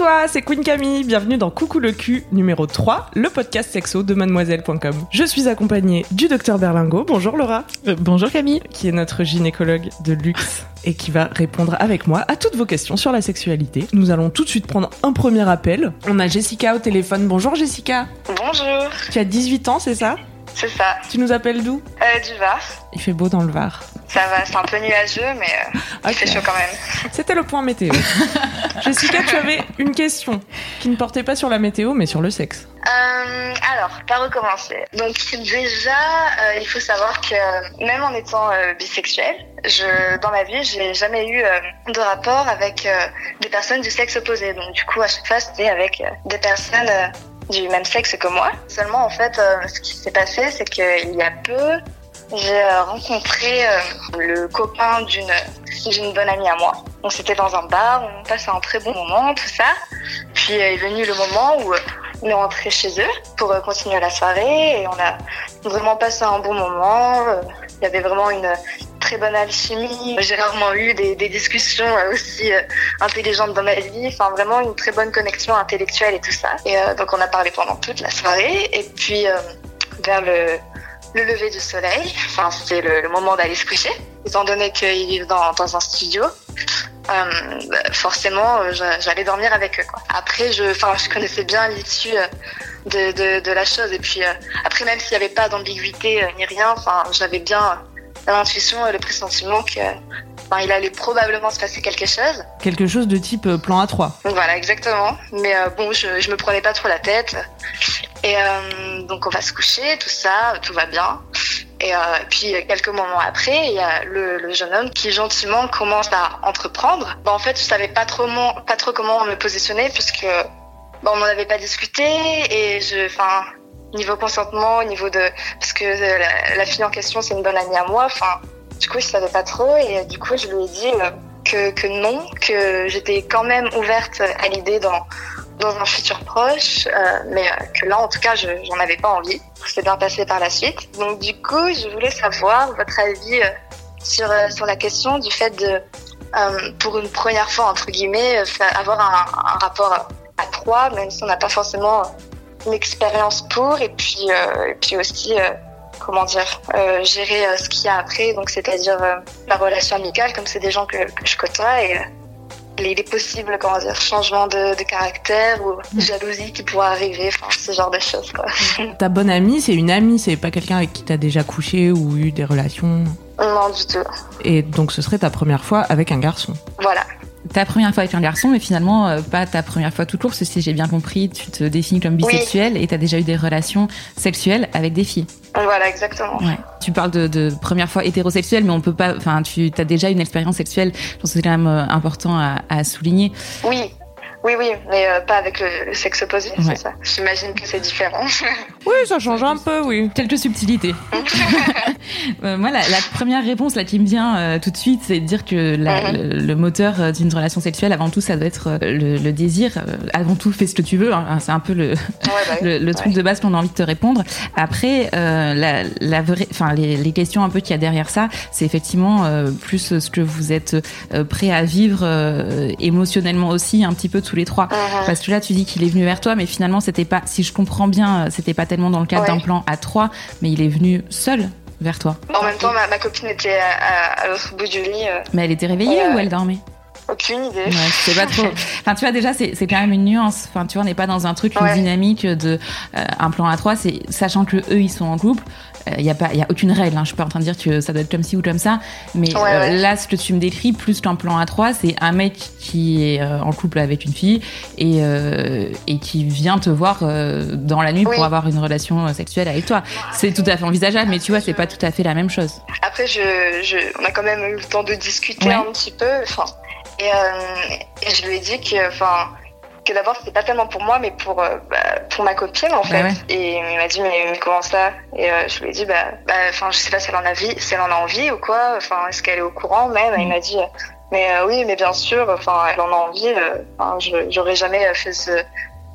Toi, c'est Queen Camille, bienvenue dans Coucou le cul numéro 3, le podcast sexo de mademoiselle.com. Je suis accompagnée du docteur Berlingo, bonjour Laura. Euh, bonjour Camille. Qui est notre gynécologue de luxe et qui va répondre avec moi à toutes vos questions sur la sexualité. Nous allons tout de suite prendre un premier appel. On a Jessica au téléphone. Bonjour Jessica. Bonjour, Tu as 18 ans, c'est ça? C'est ça. Tu nous appelles d'où? Euh, du Var. Il fait beau dans le Var. Ça va, c'est un peu nuageux, mais euh, il fait chaud quand même. C'était le point météo. Jessica, tu avais une question qui ne portait pas sur la météo mais sur le sexe. Euh, alors, par recommencer. Donc déjà, euh, il faut savoir que même en étant euh, bisexuelle, je, dans ma vie, j'ai jamais eu euh, de rapport avec des personnes du sexe opposé. Donc du coup, à chaque fois, c'était avec des personnes du même sexe que moi. Seulement, en fait, ce qui s'est passé, c'est qu'il y a peu, j'ai euh, rencontré euh, le copain d'une d'une bonne amie à moi. On s'était dans un bar, on passait un très bon moment, tout ça. Puis euh, est venu le moment où on est rentré chez eux pour continuer la soirée et on a vraiment passé un bon moment. Il y avait vraiment une très bonne alchimie. J'ai rarement eu des, des discussions aussi intelligentes dans ma vie. Enfin, vraiment une très bonne connexion intellectuelle et tout ça. Et euh, donc on a parlé pendant toute la soirée. Et puis euh, vers le, le lever du soleil, enfin c'était le, moment d'aller se coucher. Étant donné qu'ils vivent dans, un studio, euh, forcément euh, j'a- j'allais dormir avec eux. Après, je, connaissais bien l'issue euh, de, la chose. Et puis après, même s'il n'y avait pas d'ambiguïté ni rien, j'avais bien l'intuition et le pressentiment que, enfin, il allait probablement se passer quelque chose. Quelque chose de type euh, plan A3. Donc voilà, exactement. Mais euh, bon, je, je me prenais pas trop la tête. Et euh, donc on va se coucher, tout ça, tout va bien. Et euh, puis quelques moments après, il y a le, le jeune homme qui gentiment commence à entreprendre. Bah, en fait, je savais pas trop, mon- pas trop comment me positionner puisque bah, on n'en avait pas discuté et je, enfin, niveau consentement, au niveau de, parce que euh, la, la fille en question c'est une bonne amie à moi. Enfin, du coup, je savais pas trop et euh, du coup, je lui ai dit euh, que, que non, que j'étais quand même ouverte à l'idée dans, dans un futur proche, mais que là, en tout cas, je j'en avais pas envie. C'est bien passé par la suite. Donc, du coup, je voulais savoir votre avis sur, sur la question du fait de, pour une première fois, entre guillemets, avoir un rapport à trois, même si on n'a pas forcément l'expérience pour, et puis, euh, et puis aussi, euh, comment dire, euh, gérer euh, ce qu'il y a après, donc c'est-à-dire euh, la relation amicale, comme c'est des gens que, que je côtoie, et les, les possibles, comment dire, changements de, de caractère ou jalousie qui pourrait arriver, enfin, ce genre de choses, quoi. Ta bonne amie, c'est une amie, c'est pas quelqu'un avec qui t'as déjà couché ou eu des relations? non, du tout. Et donc ce serait ta première fois avec un garçon? Voilà. Ta première fois avec un garçon, mais finalement euh, pas ta première fois tout court, parce que si j'ai bien compris, tu te définis comme bisexuel et t'as déjà eu des relations sexuelles avec des filles. Voilà, exactement. Ouais. Tu parles de, de première fois hétérosexuelle, mais on peut pas. Enfin, tu as déjà une expérience sexuelle. Je pense que c'est quand même euh, important à, à souligner. Oui. Oui, oui, mais euh, pas avec le, le sexe opposé, Ouais. c'est ça. J'imagine que c'est différent. Oui, ça change un peu, oui. Quelques subtilités. Euh, moi, la, la première réponse là qui me vient euh, tout de suite, c'est de dire que la- Mhm. le, le moteur d'une relation sexuelle, avant tout, ça doit être le, le désir. Avant tout, fais ce que tu veux. hein. C'est un peu le, Ouais, bah oui. le, le truc de base qu'on a envie de te répondre. Après, la, la vraie, enfin les, les questions un peu qu'il y a derrière ça, c'est effectivement plus ce que vous êtes prêt à vivre émotionnellement aussi, un petit peu tous les trois. Mhm. Parce que là, tu dis qu'il est venu vers toi, mais finalement, c'était pas, si je comprends bien, euh, c'était pas tellement dans le cadre Ouais. d'un plan à trois, mais il est venu seul vers toi. En même temps, ma, ma copine était à, à- à l'autre bout du lit. euh, Mais elle était réveillée ou elle dormait? Aucune idée. Ouais, je sais pas trop. Enfin, tu vois, déjà, c'est c'est quand même une nuance. Enfin, tu vois, on n'est pas dans un truc, une Ouais. dynamique de euh, un plan à trois. C'est sachant que eux, ils sont en couple. Il y a pas, il y a aucune règle. Hein. Je suis pas en train de dire que ça doit être comme ci ou comme ça, mais là, ce que tu me décris, plus qu'un plan à trois, c'est un mec qui est en couple avec une fille et et qui vient te voir dans la nuit pour avoir une relation sexuelle avec toi. C'est tout à fait envisageable, mais tu vois, c'est pas tout à fait la même chose. Après, je, je, on a quand même eu le temps de discuter un petit peu. Enfin, et, et, je lui ai dit que, enfin, que d'abord c'était pas tellement pour moi mais pour euh, bah, pour ma copine en fait. et il m'a dit mais, comment ça? Et euh, je lui ai dit bah, bah enfin je sais pas si elle en a vie si elle en a envie ou quoi. Enfin est-ce qu'elle est au courant même? Il m'a dit mais euh, oui mais bien sûr enfin elle en a envie j'aurais jamais fait ce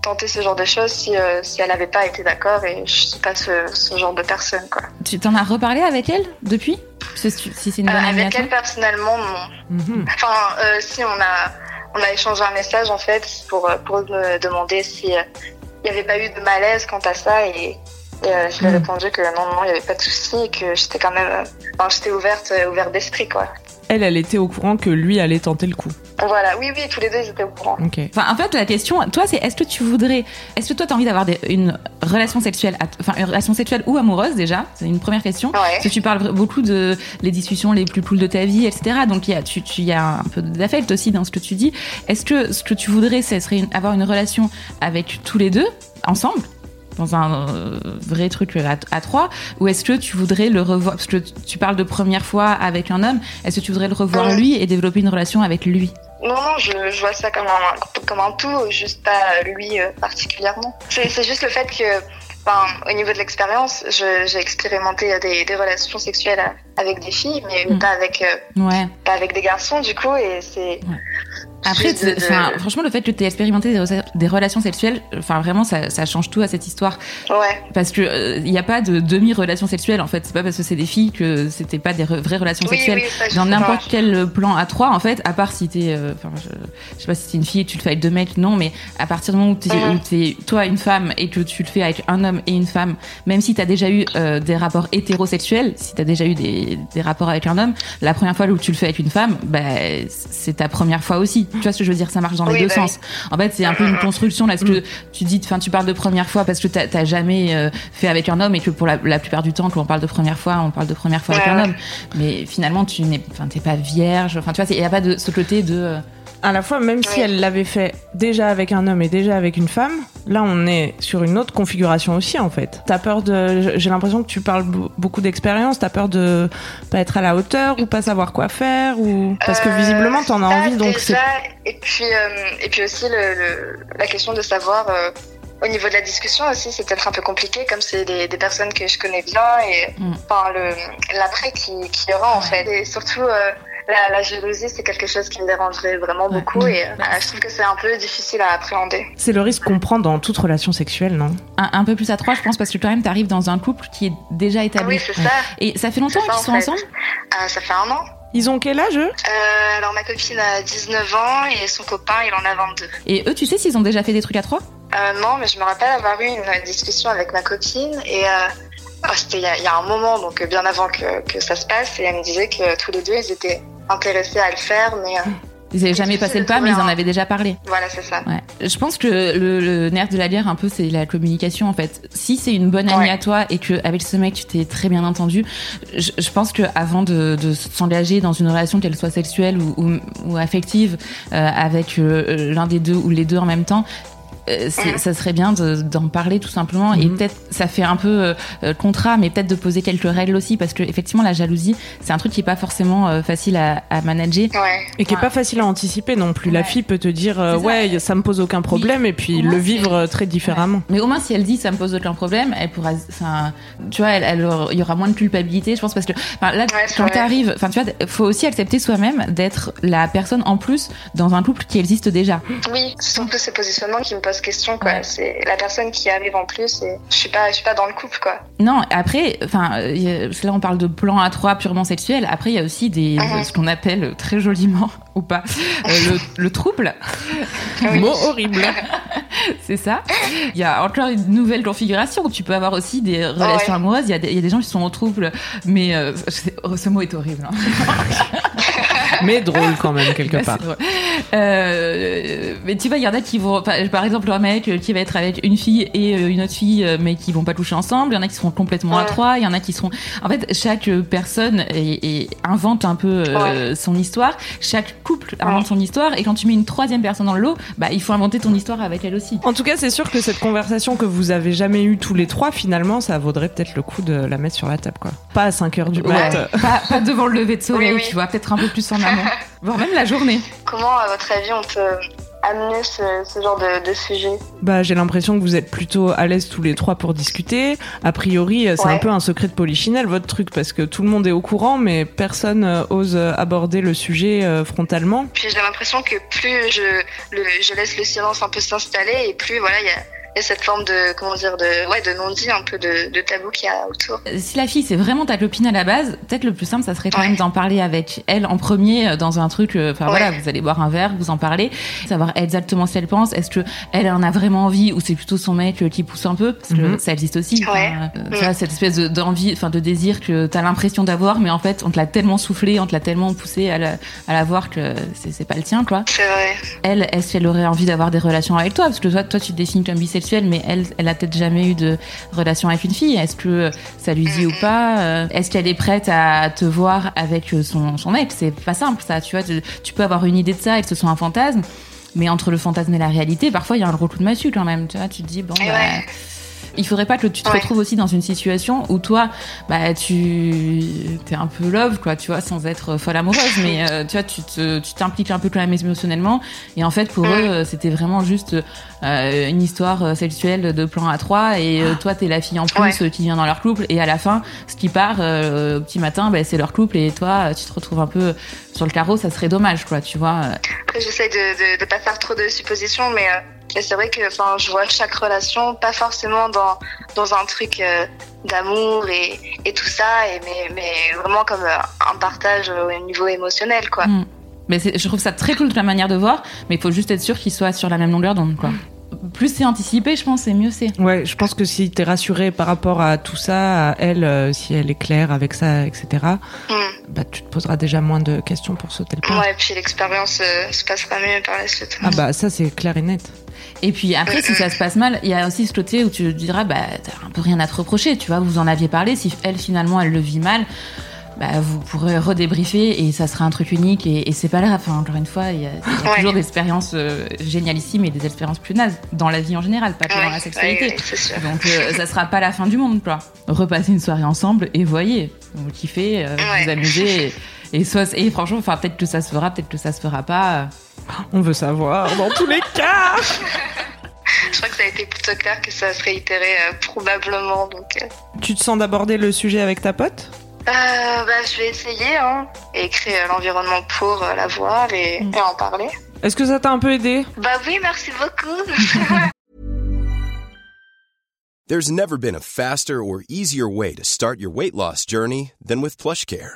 tenter ce genre de choses si, si elle n'avait pas été d'accord et je suis pas ce, ce, genre de personne quoi. Tu t'en as reparlé avec elle depuis? Si c'est une bonne Avec elle personnellement non. Mhm. Enfin si on a on a échangé un message en fait pour, pour me demander s'il euh, n'y avait pas eu de malaise quant à ça et, euh, je lui ai hmm. répondu que non, non, il n'y avait pas de souci et que j'étais quand même, euh, enfin, j'étais ouverte, ouverte d'esprit quoi elle, elle était au courant que lui allait tenter le coup. Voilà, oui, oui, tous les deux, ils étaient au courant. Enfin, en fait, la question, toi, c'est est-ce que tu voudrais, est-ce que toi, t'as envie d'avoir une relation sexuelle, enfin, une relation sexuelle ou amoureuse déjà? C'est une première question. Parce que tu parles beaucoup de les discussions les plus cool de ta vie, etc. Donc, il y a, tu, tu y a un peu d'affect aussi dans ce que tu dis. Est-ce que ce que tu voudrais, ce serait avoir une relation avec tous les deux, ensemble? Dans un euh, vrai truc à, trois Ou est-ce que tu voudrais le revoir Parce que tu parles de première fois avec un homme, est-ce que tu voudrais le revoir lui et développer une relation avec lui? Non, non, je, vois ça comme un, comme un tout, juste pas lui euh, particulièrement. C'est juste le fait que Enfin, au niveau de l'expérience, j'ai expérimenté des, des, relations sexuelles avec des filles, mais mm. pas avec euh, ouais. pas avec des garçons du coup, et c'est après, franchement, le fait que tu aies expérimenté des, relations sexuelles, enfin vraiment, ça, ça, change tout à cette histoire. Ouais. Parce que il euh, n'y a pas de demi-relation sexuelle en fait. C'est pas parce que c'est des filles que c'était pas des vraies relations sexuelles. Dans n'importe quel plan à trois, en fait, à part si t'es, euh, enfin, je, je, sais pas si t'es une fille et tu le fais avec deux mecs, non, mais à partir du moment où t'es, es, toi une femme et que tu le fais avec un homme et une femme, même si t'as déjà eu euh, des rapports hétérosexuels, si t'as déjà eu des, des, rapports avec un homme, la première fois où tu le fais avec une femme, bah, c'est ta première fois aussi. Tu vois ce que je veux dire Ça marche dans les deux bah sens. En fait, c'est un peu une construction là. Ce que tu dis, enfin, tu parles de première fois parce que t'as jamais euh, fait avec un homme et que pour la, plupart du temps, quand on parle de première fois, on parle de première fois avec un homme. Mais finalement, tu n'es, enfin, t'es pas vierge. Enfin, tu vois, il n'y a pas de ce côté de euh, à la fois, même si elle l'avait fait déjà avec un homme et déjà avec une femme, là on est sur une autre configuration aussi en fait. T'as peur de, j'ai l'impression que tu parles beaucoup d'expérience, t'as peur de pas être à la hauteur ou pas savoir quoi faire ou parce que visiblement t'en as envie donc c'est. Et puis euh, et puis aussi le, la question de savoir. Euh, au niveau de la discussion aussi, c'est peut-être un peu compliqué, comme c'est des, des, personnes que je connais bien et mm. enfin le l'après qui, qui y aura en fait. Et surtout, euh, la, jalousie, c'est quelque chose qui me dérangerait vraiment beaucoup et euh, je trouve que c'est un peu difficile à appréhender. C'est le risque qu'on prend dans toute relation sexuelle, non? Un, peu plus à trois, je pense, parce que quand même, tu arrives dans un couple qui est déjà établi. Oui, c'est ça. Et ça fait longtemps qu'ils sont ensemble? euh, Ça fait un an. Ils ont quel âge eux? Euh, Alors ma copine a 19 ans et son copain il en a 22. Et eux, tu sais s'ils ont déjà fait des trucs à trois? Euh, Non, mais je me rappelle avoir eu une discussion avec ma copine et euh, oh, c'était il y, y, a un moment, donc bien avant que, que ça se passe, et elle me disait que tous les deux ils étaient intéressés à le faire, mais. Euh, ils n'avaient jamais passé le pas, mais ils en avaient déjà parlé. Voilà, c'est ça. Ouais. Je pense que le, nerf de la guerre, un peu, c'est la communication, en fait. Si c'est une bonne amie à toi et que avec ce mec, tu t'es très bien entendu, je, pense que avant de, s'engager dans une relation, qu'elle soit sexuelle ou, ou, affective, euh, avec euh, l'un des deux ou les deux en même temps, ça serait bien d'en parler tout simplement. Et mhm. peut-être ça fait un peu euh, contrat mais peut-être de poser quelques règles aussi. Parce que effectivement la jalousie c'est un truc qui est pas forcément euh, facile à, à manager. Et qui est pas facile à anticiper non plus. La fille peut te dire ouais ça me pose aucun problème et puis le vivre très différemment. Mais au moins si elle dit ça me pose aucun problème elle pourra tu vois elle, il y aura moins de culpabilité je pense parce que là quand t'arrives enfin tu vois faut aussi accepter soi-même d'être la personne en plus dans un couple qui existe déjà. Oui c'est un peu ces positionnements qui me posent question quoi. C'est la personne qui arrive en plus et je suis pas je suis pas dans le couple quoi. Non, après enfin là on parle de plan à trois purement sexuel. Après il y a aussi des mhm. ce qu'on appelle très joliment ou pas euh, le, trouble. Mot horrible. C'est ça. Il y a encore une nouvelle configuration où tu peux avoir aussi des relations amoureuses. Il y, a des, il y, a des gens qui sont en trouble, mais euh, ce mot est horrible. Hein. mais drôle quand même quelque Bah, part. Euh, mais tu vois, il y en a qui vont, par exemple, un mec qui va être avec une fille et euh, une autre fille, euh, mais qui vont pas toucher ensemble. Il y en a qui seront complètement à trois. Il y en a qui seront. En fait, chaque personne est- est- invente un peu euh, son histoire. Chaque couple invente son histoire. Et quand tu mets une troisième personne dans le lot, bah, il faut inventer ton histoire avec elle aussi. En tout cas, c'est sûr que cette conversation que vous avez jamais eue tous les trois, finalement, ça vaudrait peut-être le coup de la mettre sur la table, quoi. Pas à 5 heures du mat. Ouais. pas, pas devant le lever de soleil, Oui, oui. tu vois, peut-être un peu plus en amont, voire même la journée. Comment, à votre avis, on peut amener ce, ce genre de, de sujet? Bah, j'ai l'impression que vous êtes plutôt à l'aise tous les trois pour discuter. A priori, euh, c'est Ouais. un peu un secret de polichinelle, votre truc, parce que tout le monde est au courant, mais personne euh, ose euh, aborder le sujet euh, frontalement. Puis j'ai l'impression que plus je, le, je laisse le silence un peu s'installer et plus voilà, il y a, a cette forme de comment dire de ouais de non-dit un peu de, de tabou qu'il y a autour. Si la fille c'est vraiment ta copine à la base, peut-être le plus simple ça serait quand Ouais. même d'en parler avec elle en premier euh, dans un truc. euh, Enfin Ouais. voilà, vous allez boire un verre, vous en parlez, savoir exactement ce qu'elle pense. Est-ce que elle en a vraiment envie ou c'est plutôt son mec euh, qui pousse un peu parce que Mhm. ça existe aussi. Ouais. Tu vois, cette espèce de- d'envie, enfin de désir que t'as l'impression d'avoir, mais en fait on te l'a tellement soufflé, on te l'a tellement poussé à la, à la voir que c'est c'est pas le tien quoi. C'est vrai. Elle, est-ce qu'elle aurait envie d'avoir des relations avec toi? Parce que toi, toi, tu te désignes comme mais elle, elle a peut-être jamais eu de relation avec une fille. Est-ce que ça lui dit ou pas Euh, Est-ce qu'elle est prête à te voir avec euh, son, son mec C'est pas simple, ça. Tu vois, tu, tu peux avoir une idée de ça et que ce soit un fantasme. Mais entre le fantasme et la réalité, parfois il y a un gros coup de massue quand même. Tu vois, tu te dis bon, bah, ouais. Il faudrait pas que tu te Ouais. retrouves aussi dans une situation où toi, bah tu t'es un peu love, quoi, tu vois, sans être folle amoureuse, mais euh, tu vois, tu te, tu t'impliques un peu quand même émotionnellement. Et en fait, pour eux, euh, c'était vraiment juste euh, une histoire euh, sexuelle de plan à trois. Et euh, toi, t'es la fille en plus Ouais. euh, qui vient dans leur couple. Et à la fin, ce qui part euh, au petit matin, bah, c'est leur couple. Et toi, tu te retrouves un peu sur le carreau. Ça serait dommage, quoi, tu vois. Après j'essaie de, de de pas faire trop de suppositions, mais mais c'est vrai que enfin je vois chaque relation pas forcément dans dans un truc euh, d'amour et et tout ça, et mais mais vraiment comme euh, un partage au niveau émotionnel quoi. Mm. Mais je trouve ça très cool de la manière de voir, mais il faut juste être sûr qu'ils soient sur la même longueur d'onde, quoi. Plus c'est anticipé, je pense, et mieux c'est. Ouais, je pense que si t'es rassuré par rapport à tout ça, à elle, euh, si elle est claire avec ça, etc., Mm. bah, tu te poseras déjà moins de questions pour sauter le pas. Ouais, puis l'expérience euh, se passera mieux par la suite. Ah bah ça c'est clair et net. Et puis après, si ça se passe mal, il y a aussi ce côté où tu te diras, bah, t'as un peu rien à te reprocher, tu vois, vous en aviez parlé, si elle, finalement, elle le vit mal, bah, vous pourrez redébriefer et ça sera un truc unique et, et c'est pas grave. Enfin, encore une fois, il y a, il y a Ouais. toujours des expériences euh, génialissimes et des expériences plus nazes dans la vie en général, pas que dans la sexualité. ouais. Donc euh, ça sera pas la fin du monde, quoi. Repassez une soirée ensemble et voyez, vous kiffez, euh, vous amusez. Et, et, soit, et franchement, enfin peut-être que ça se fera, peut-être que ça se fera pas. On veut savoir dans tous les cas. Je crois que ça a été plutôt clair que ça se réitérait euh, probablement. Donc, euh, Tu te sens d'aborder le sujet avec ta pote? Euh, bah, je vais essayer hein, et créer euh, l'environnement pour euh, la voir et, Mm. et en parler. Est-ce que ça t'a un peu aidé? Bah oui, merci beaucoup. There's never been a faster or easier way to start your weight loss journey than with PlushCare.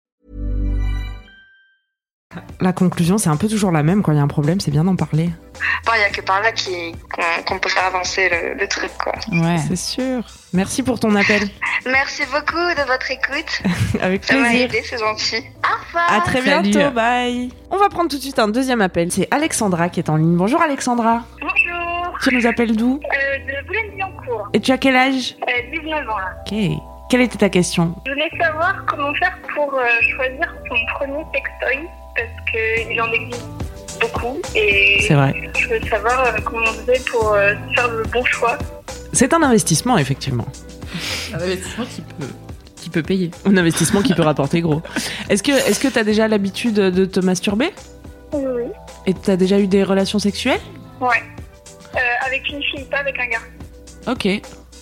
La conclusion c'est un peu toujours la même quand il y a un problème, c'est bien d'en parler. Bon, il n'y a que par là qu'on peut faire avancer le, le truc, quoi. Ouais. C'est sûr. Merci pour ton appel. Merci beaucoup de votre écoute. Avec Ça m'a plaisir. aidé, c'est gentil. Au revoir. À très Salut. bientôt, bye. On va prendre tout de suite un deuxième appel. C'est Alexandra qui est en ligne. Bonjour Alexandra. Bonjour, Tu nous appelles d'où euh, de Boulogne-Billancourt, Et tu as quel âge euh, 19 ans là. Ok. Quelle était ta question Je voulais savoir comment faire pour euh, choisir son premier sextoy parce qu'il en existe beaucoup et C'est vrai. je veux savoir euh, comment on faisait pour euh, faire le bon choix. C'est un investissement, effectivement. Un investissement qui peut, qui peut payer. Un investissement qui peut rapporter gros. Est-ce que est-ce que tu as déjà l'habitude de te masturber? Oui, oui. Et tu as déjà eu des relations sexuelles? Ouais. Euh, avec une fille, pas avec un gars. Ok.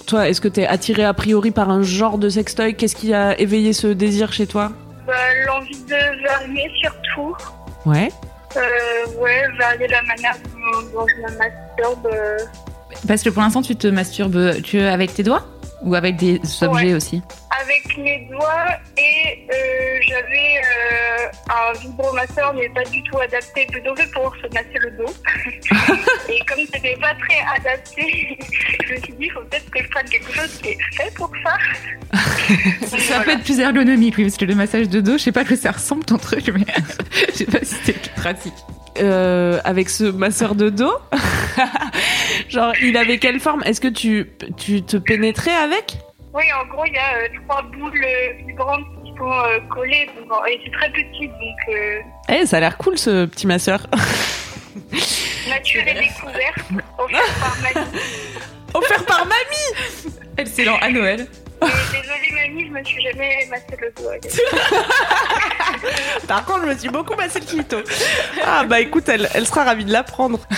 Toi, est-ce que tu es attiré a priori par un genre de sextoy? Qu'est-ce qui a éveillé ce désir chez toi? Bah, L'envie de varier surtout. Ouais. Euh, ouais, varier la manière dont dont je me masturbe. euh, Parce que pour l'instant, tu te masturbes tu avec tes doigts? Ou avec des objets Ouais. aussi avec les doigts et euh, j'avais euh, un vibromasseur mais pas du tout adapté, plutôt fait pour se masser le dos. et comme c'était pas très adapté, je me suis dit il faut peut-être que je prenne quelque chose qui est fait pour ça. Ça peut voilà. être plus ergonomique, oui, parce que le massage de dos, je sais pas que ça ressemble ton truc, mais je sais pas si c'était plus pratique. Euh, avec ce masseur de dos. Genre, il avait quelle forme? Est-ce que tu, tu te pénétrais avec? Oui, en gros, il y a euh, trois boules euh, vibrantes qui sont euh, collées donc, et c'est très petit donc euh, Eh, ça a l'air cool ce petit masseur. nature et découvert offert par mamie. Offert par mamie Excellent, à Noël. Désolée mamie, je me suis jamais massé le dos. avec. Par contre, je me suis beaucoup massé le clito. Ah bah écoute, elle, elle sera ravie de l'apprendre.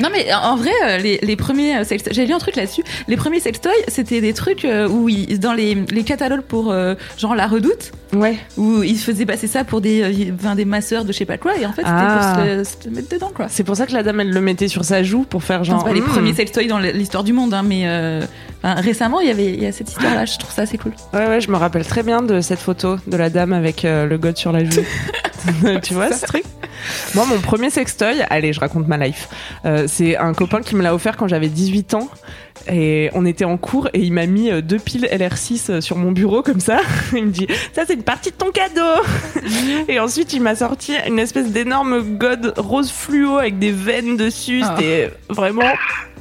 Non mais en vrai, euh, les, les premiers euh, sextoys, j'ai lu un truc là-dessus. Les premiers sextoys, c'était des trucs euh, où ils, dans les, les catalogues pour euh, genre la Redoute, Ouais. où ils faisaient passer ça pour des, enfin, des masseurs de je sais pas quoi, et en fait c'était Ah. pour se, se mettre dedans quoi. C'est pour ça que la dame, elle le mettait sur sa joue pour faire genre. c'est pas les hmm. premiers sextoys dans l'histoire du monde, hein, mais euh, enfin, récemment il y avait il y a cette Je trouve ça assez cool. Ouais, ouais, je me rappelle très bien de cette photo de la dame avec euh, le god sur la joue. tu vois ce truc? Moi, mon premier sextoy, allez, je raconte ma life. Euh, c'est un copain qui me l'a offert quand j'avais 18 ans. Et on était en cours et il m'a mis euh, deux piles LR6 euh, sur mon bureau comme ça. Il me dit ça c'est une partie de ton cadeau. et ensuite il m'a sorti une espèce d'énorme god rose fluo avec des veines dessus. Ah. C'était vraiment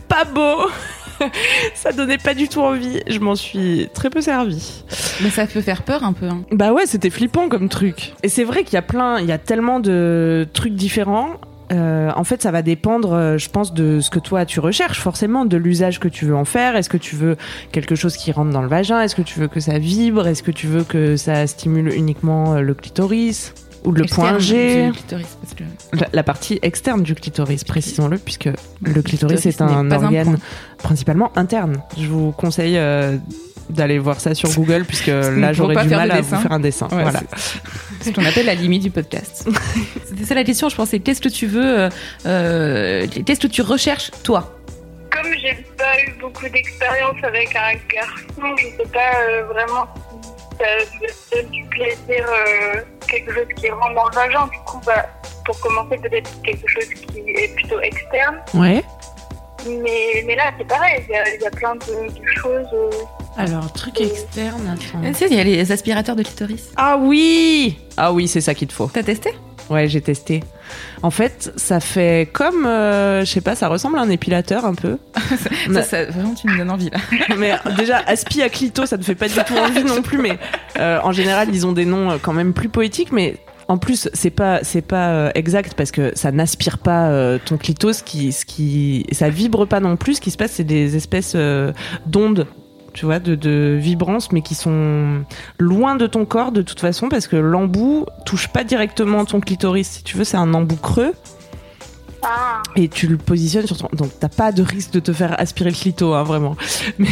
pas beau. ça donnait pas du tout envie. Je m'en suis très peu servi. Mais ça peut faire peur un peu. Hein. Bah ouais, c'était flippant comme truc. Et c'est vrai qu'il y a plein, il y a tellement de trucs différents. Euh, en fait, ça va dépendre, euh, je pense, de ce que toi tu recherches, forcément, de l'usage que tu veux en faire. Est-ce que tu veux quelque chose qui rentre dans le vagin? Est-ce que tu veux que ça vibre? Est-ce que tu veux que ça stimule uniquement euh, le clitoris? Ou le point G du clitoris, parce que la, la partie externe du clitoris, précisons-le, puisque le clitoris est un organe principalement interne. Je vous conseille euh, d'aller voir ça sur Google, puisque là j'aurais du mal de à vous faire un dessin. Ouais, voilà. C'est ce qu'on appelle la limite du podcast. C'était ça la question, je pensais. Qu'est-ce que tu veux euh, euh, Qu'est-ce que tu recherches, toi? Comme j'ai pas eu beaucoup d'expérience avec un garçon, je sais pas euh, vraiment ça me donne du plaisir, euh, quelque chose qui rentre dans le vagin. Du coup, bah, pour commencer, peut-être quelque chose qui est plutôt externe. Ouais. Mais, mais là, c'est pareil, il y, a- il y a plein de, de choses. euh, Alors, truc externe, attends. Tu sais, il y a les aspirateurs de clitoris. Ah oui Ah oui, c'est ça qu'il te faut. T'as testé? Ouais, j'ai testé. En fait, ça fait comme, euh, je sais pas, ça ressemble à un épilateur un peu. ça, ça, Vraiment, tu me donnes envie là. mais déjà, aspi à clito, ça ne fait pas du tout envie non plus. Mais euh, en général, ils ont des noms euh, quand même plus poétiques. Mais en plus, c'est pas, c'est pas exact parce que ça n'aspire pas euh, ton clito. Ce qui, ce qui, ça vibre pas non plus. Ce qui se passe, c'est des espèces euh, d'ondes. Tu vois, de, de vibrances, mais qui sont loin de ton corps de toute façon, parce que l'embout touche pas directement ton clitoris. Si tu veux, c'est un embout creux Ah, et tu le positionnes sur ton. Donc t'as pas de risque de te faire aspirer le clito, hein, vraiment. Mais,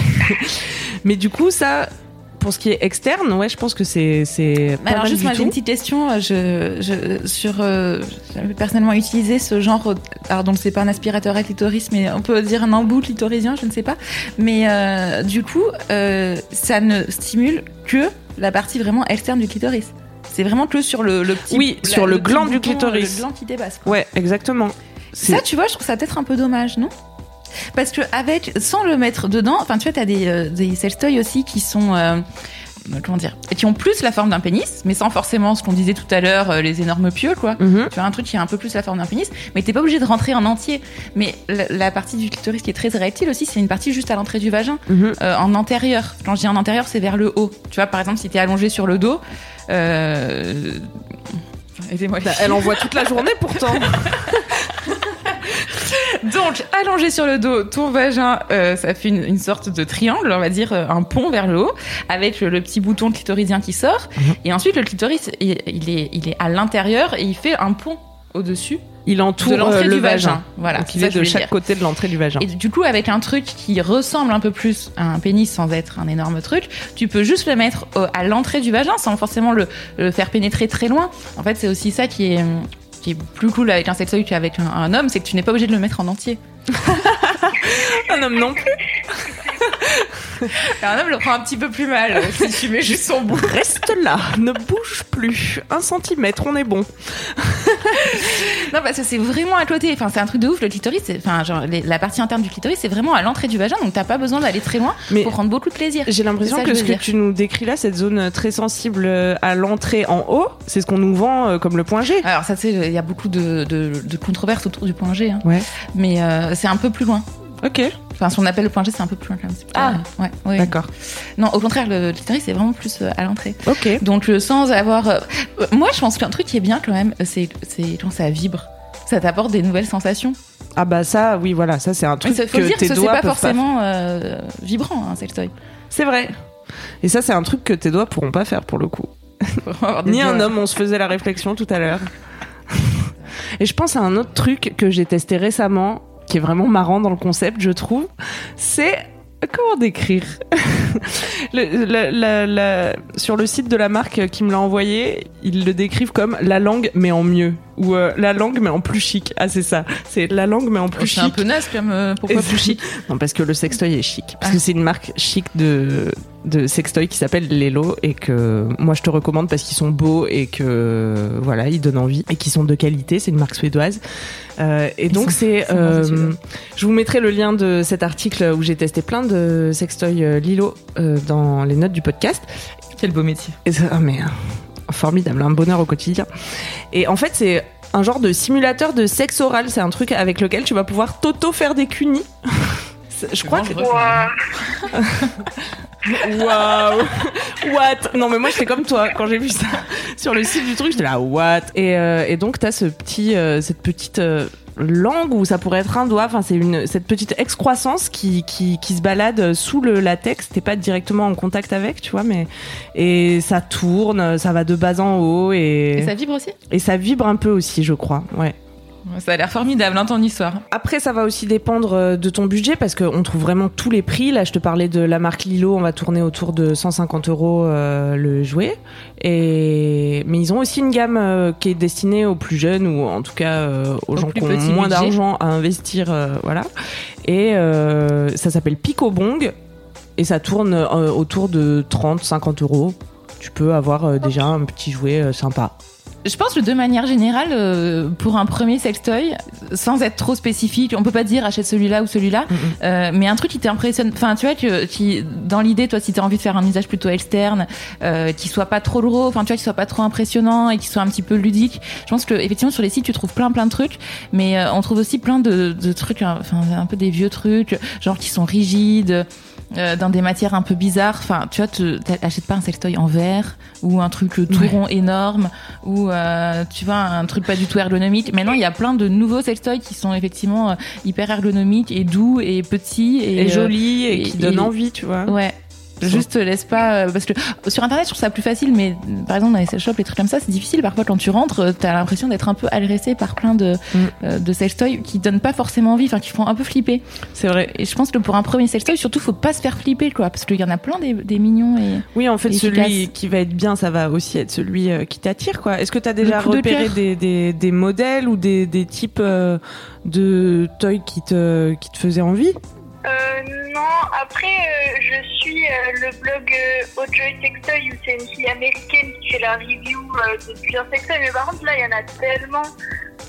mais du coup, ça, pour ce qui est externe, ouais, je pense que c'est c'est pas Alors mal juste, moi j'ai une petite question. euh, Je, je, sur, euh, j'avais personnellement utilisé ce genre. Alors donc c'est pas un aspirateur à clitoris, mais on peut dire un embout clitorisien, je ne sais pas. Mais euh, du coup, euh, ça ne stimule que la partie vraiment externe du clitoris. C'est vraiment que sur le, le petit. Oui, la- sur le gland du clitoris. Le gland qui dépasse. quoi. Ouais, exactement. Ça, tu vois, je trouve ça peut-être un peu dommage, non? Parce que avec, sans le mettre dedans, enfin, tu vois, t'as des, euh, des aussi qui sont, euh, comment dire, qui ont plus la forme d'un pénis, mais sans forcément ce qu'on disait tout à l'heure, euh, les énormes pieux, quoi. Mhm. Tu vois, un truc qui a un peu plus la forme d'un pénis, mais t'es pas obligé de rentrer en entier. Mais la, la partie du clitoris qui est très érectile aussi, c'est une partie juste à l'entrée du vagin, Mhm. euh, en antérieur. Quand je dis en antérieur, c'est vers le haut. Tu vois, par exemple, si t'es allongé sur le dos, euh... aidez-moi. Bah, Elle envoie toute la journée pourtant. Donc, allongé sur le dos, ton vagin, euh, ça fait une, une sorte de triangle, on va dire, euh, un pont vers le haut, avec le, le petit bouton clitoridien qui sort. Et ensuite, le clitoris, il, il est, il est à l'intérieur et il fait un pont au-dessus Il entoure de euh, le du vagin. vagin. Voilà, Donc il ça est de chaque dire. côté de l'entrée du vagin. Et du coup, avec un truc qui ressemble un peu plus à un pénis sans être un énorme truc, tu peux juste le mettre à l'entrée du vagin sans forcément le, le faire pénétrer très loin. En fait, c'est aussi ça qui est, qui est plus cool avec un sextoy qu'avec un, un homme, c'est que tu n'es pas obligé de le mettre en entier. Un homme non plus. Un homme le prend un petit peu plus mal euh, si tu mets juste son bout. Reste là, ne bouge plus. Un centimètre, on est bon. Non, parce que c'est vraiment à côté. Enfin, c'est un truc de ouf. Le clitoris, enfin, genre, les- la partie interne du clitoris, c'est vraiment à l'entrée du vagin, donc t'as pas besoin d'aller très loin Mais- pour prendre beaucoup de plaisir. J'ai l'impression que ce que tu nous décris là, cette zone très sensible euh, à l'entrée en haut, c'est ce qu'on nous vend euh, comme le point G. Alors, ça, c'est, il y a beaucoup de, de, de controverses autour du point G, hein. Ouais. mais euh, c'est un peu plus loin. Ok, Enfin, si on appelle le point G, c'est un peu plus loin quand même. C'est Ah. pas- ouais, ouais. d'accord. Non, au contraire, le clitoris, c'est vraiment plus euh, à l'entrée. Ok. Donc, euh, sans avoir. euh, euh, moi, je pense qu'un truc qui est bien quand même, c'est, c'est quand ça vibre. Ça t'apporte des nouvelles sensations. Ah bah ça, oui, voilà, ça c'est un Mais truc ça, faut que le dire, tes c'est doigts pas forcément euh, vibrant, un sextoy. C'est vrai. Et ça, c'est un truc que tes doigts pourront pas faire pour le coup. Ni un homme, on se faisait la réflexion tout à l'heure. Et je pense à un autre truc que j'ai testé récemment, qui est vraiment marrant dans le concept, je trouve. C'est comment décrire Sur le site de la marque qui me l'a envoyé, ils le décrivent comme la langue mais en mieux ou euh, la langue mais en plus chic. Ah c'est ça, c'est la langue mais en plus C'est un chic. peu naze comme euh, pourquoi plus chic? Non, parce que le sextoy est chic. Parce Ah. que c'est une marque chic de, de sextoy qui s'appelle Lelo et que moi je te recommande parce qu'ils sont beaux et que voilà, ils donnent envie et qu'ils sont de qualité. C'est une marque suédoise. Euh, et donc c'est, euh, je vous mettrai le lien de cet article où j'ai testé plein de sextoy Lilo euh, dans les notes du podcast. Quel beau métier. Et ça, ah, mais formidable, un bonheur au quotidien. Et en fait, c'est un genre de simulateur de sexe oral. C'est un truc avec lequel tu vas pouvoir t'auto faire des cunis. Je crois que. Waouh! What? Non, mais moi, j'étais comme toi. Quand j'ai vu ça sur le site du truc, j'étais là, what? Et, euh, et donc, t'as ce petit, euh, cette petite euh, langue où ça pourrait être un doigt. Enfin, c'est une, cette petite excroissance qui, qui, qui se balade sous le latex. T'es pas directement en contact avec, tu vois, mais, et ça tourne, ça va de bas en haut et, Et ça vibre aussi? Et ça vibre un peu aussi, je crois. Ouais. Ça a l'air formidable, hein, ton histoire. Après, ça va aussi dépendre euh, de ton budget parce qu'on trouve vraiment tous les prix. Là, je te parlais de la marque Lilo, on va tourner autour de 150 euros euh, le jouet. Et mais ils ont aussi une gamme euh, qui est destinée aux plus jeunes ou en tout cas euh, aux gens qui ont moins d'argent à investir, voilà. Et ça s'appelle Pico Bong et ça tourne autour de 30-50 euros. Tu peux avoir déjà un petit jouet sympa. Je pense que de manière générale, euh, pour un premier sextoy, sans être trop spécifique, on peut pas dire achète celui-là ou celui-là, euh, mais un truc qui t'impressionne, enfin tu vois, que, qui, dans l'idée, toi, si t'as envie de faire un usage plutôt externe, euh, qui soit pas trop gros, enfin tu vois, qui soit pas trop impressionnant et qui soit un petit peu ludique, je pense que effectivement sur les sites tu trouves plein plein de trucs, mais euh, on trouve aussi plein de, de trucs, hein, enfin un peu des vieux trucs, genre qui sont rigides. Euh, dans des matières un peu bizarres, enfin, tu vois, tu t'achètes pas un sextoy en verre ou un truc euh, tout Ouais. rond énorme ou euh, tu vois un truc pas du tout ergonomique. Maintenant, il y a plein de nouveaux sextoys qui sont effectivement euh, hyper ergonomiques et doux et petits et, Et, euh, joli et, et- qui donne et- envie, tu vois. Ouais. Juste te laisse pas euh, parce que sur internet je trouve ça plus facile mais euh, par exemple dans les sex shops les trucs comme ça c'est difficile parfois quand tu rentres euh, t'as l'impression d'être un peu agressé par plein de Mm. euh, de sextoys qui donnent pas forcément envie enfin qui font un peu flipper C'est vrai. et je pense que pour un premier sextoy surtout faut pas se faire flipper quoi parce qu'il y en a plein des, des mignons et Oui, en fait, celui qui va être bien, ça va aussi être celui euh, qui t'attire, quoi. Est-ce que tu as déjà de repéré des, des, des modèles ou des, des types euh, de toys qui te, qui te faisaient envie? Euh, non, après, euh, je suis euh, le blog euh, Ojoy Sextoy où c'est une fille américaine qui fait la review de plusieurs sextoys. Mais par contre, là, il y en a tellement.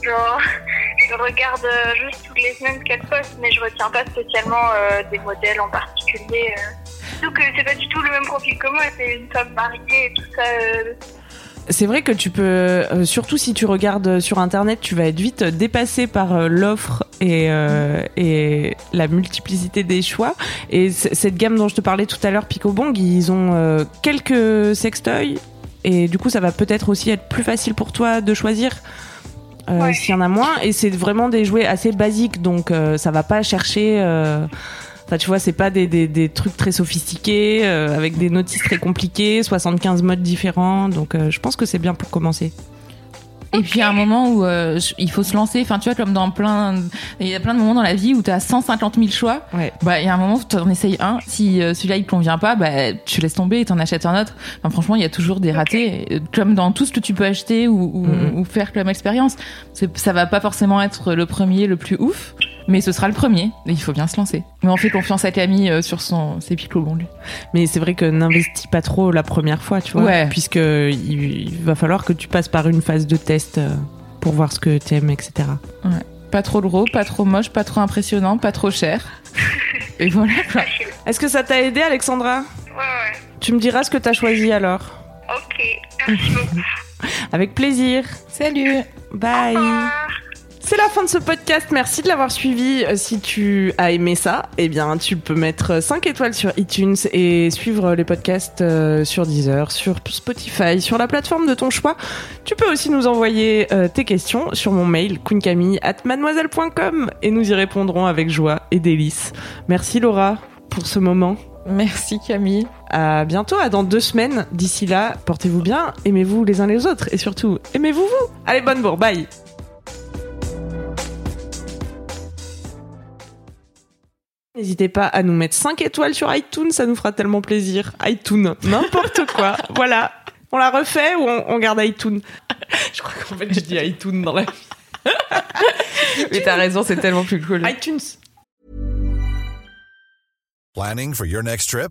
Genre, je regarde juste toutes les semaines qu'elle poste, mais je retiens pas spécialement des modèles en particulier. Surtout que c'est pas du tout le même profil que moi, c'est une femme mariée et tout ça. C'est vrai que tu peux, euh, surtout si tu regardes sur internet, tu vas être vite dépassé par euh, l'offre et, euh, et la multiplicité des choix. Et cette gamme dont je te parlais tout à l'heure, Picobong, ils ont euh, quelques sextoys et du coup, ça va peut-être aussi être plus facile pour toi de choisir. euh, Ouais. S'il y en a moins, et c'est vraiment des jouets assez basiques, donc euh, ça va pas chercher. Enfin, tu vois, c'est pas des trucs très sophistiqués, euh, avec des notices très compliquées, 75 modes différents. Donc, euh, je pense que c'est bien pour commencer. Et puis à un moment où euh, il faut se lancer, enfin tu vois comme dans plein, il y a plein de moments dans la vie où tu as 150 000 choix. Ouais. Bah il y a un moment où tu en essayes un, si euh, celui-là il te convient pas, bah tu laisses tomber et t'en achètes un autre. Enfin, franchement il y a toujours des ratés, euh, comme dans tout ce que tu peux acheter ou, ou, Mhm. ou faire comme expérience. Ça va pas forcément être le premier, le plus ouf, mais ce sera le premier. Et il faut bien se lancer. Mais on fait confiance à Camille sur son ses lui. Mais c'est vrai que n'investis pas trop la première fois, tu vois. Ouais. Puisque il va falloir que tu passes par une phase de test euh, pour voir ce que t'aimes, etc. Pas trop gros, pas trop moche, pas trop impressionnant, pas trop cher. Et voilà. Est-ce que ça t'a aidé, Alexandra? Ouais, ouais. Tu me diras ce que t'as choisi alors. Ok. Merci beaucoup. Avec plaisir. Salut. Bye. C'est la fin de ce podcast. Merci de l'avoir suivi. Euh, Si tu as aimé ça, eh bien, tu peux mettre 5 étoiles sur iTunes et suivre les podcasts euh, sur Deezer, sur Spotify, sur la plateforme de ton choix. Tu peux aussi nous envoyer euh, tes questions sur mon mail mademoiselle.com et nous y répondrons avec joie et délice. Merci Laura pour ce moment. Merci Camille. À bientôt, à dans deux semaines. D'ici là, portez-vous bien, aimez-vous les uns les autres et surtout, aimez-vous vous. Allez, bonne bourre, bye. N'hésitez pas à nous mettre 5 étoiles sur iTunes, ça nous fera tellement plaisir. iTunes, n'importe quoi. voilà. On la refait ou on, on garde iTunes? Je crois qu'en fait, je dis iTunes dans la vie. Mais t'as raison, c'est tellement plus cool. iTunes. Planning for your next trip?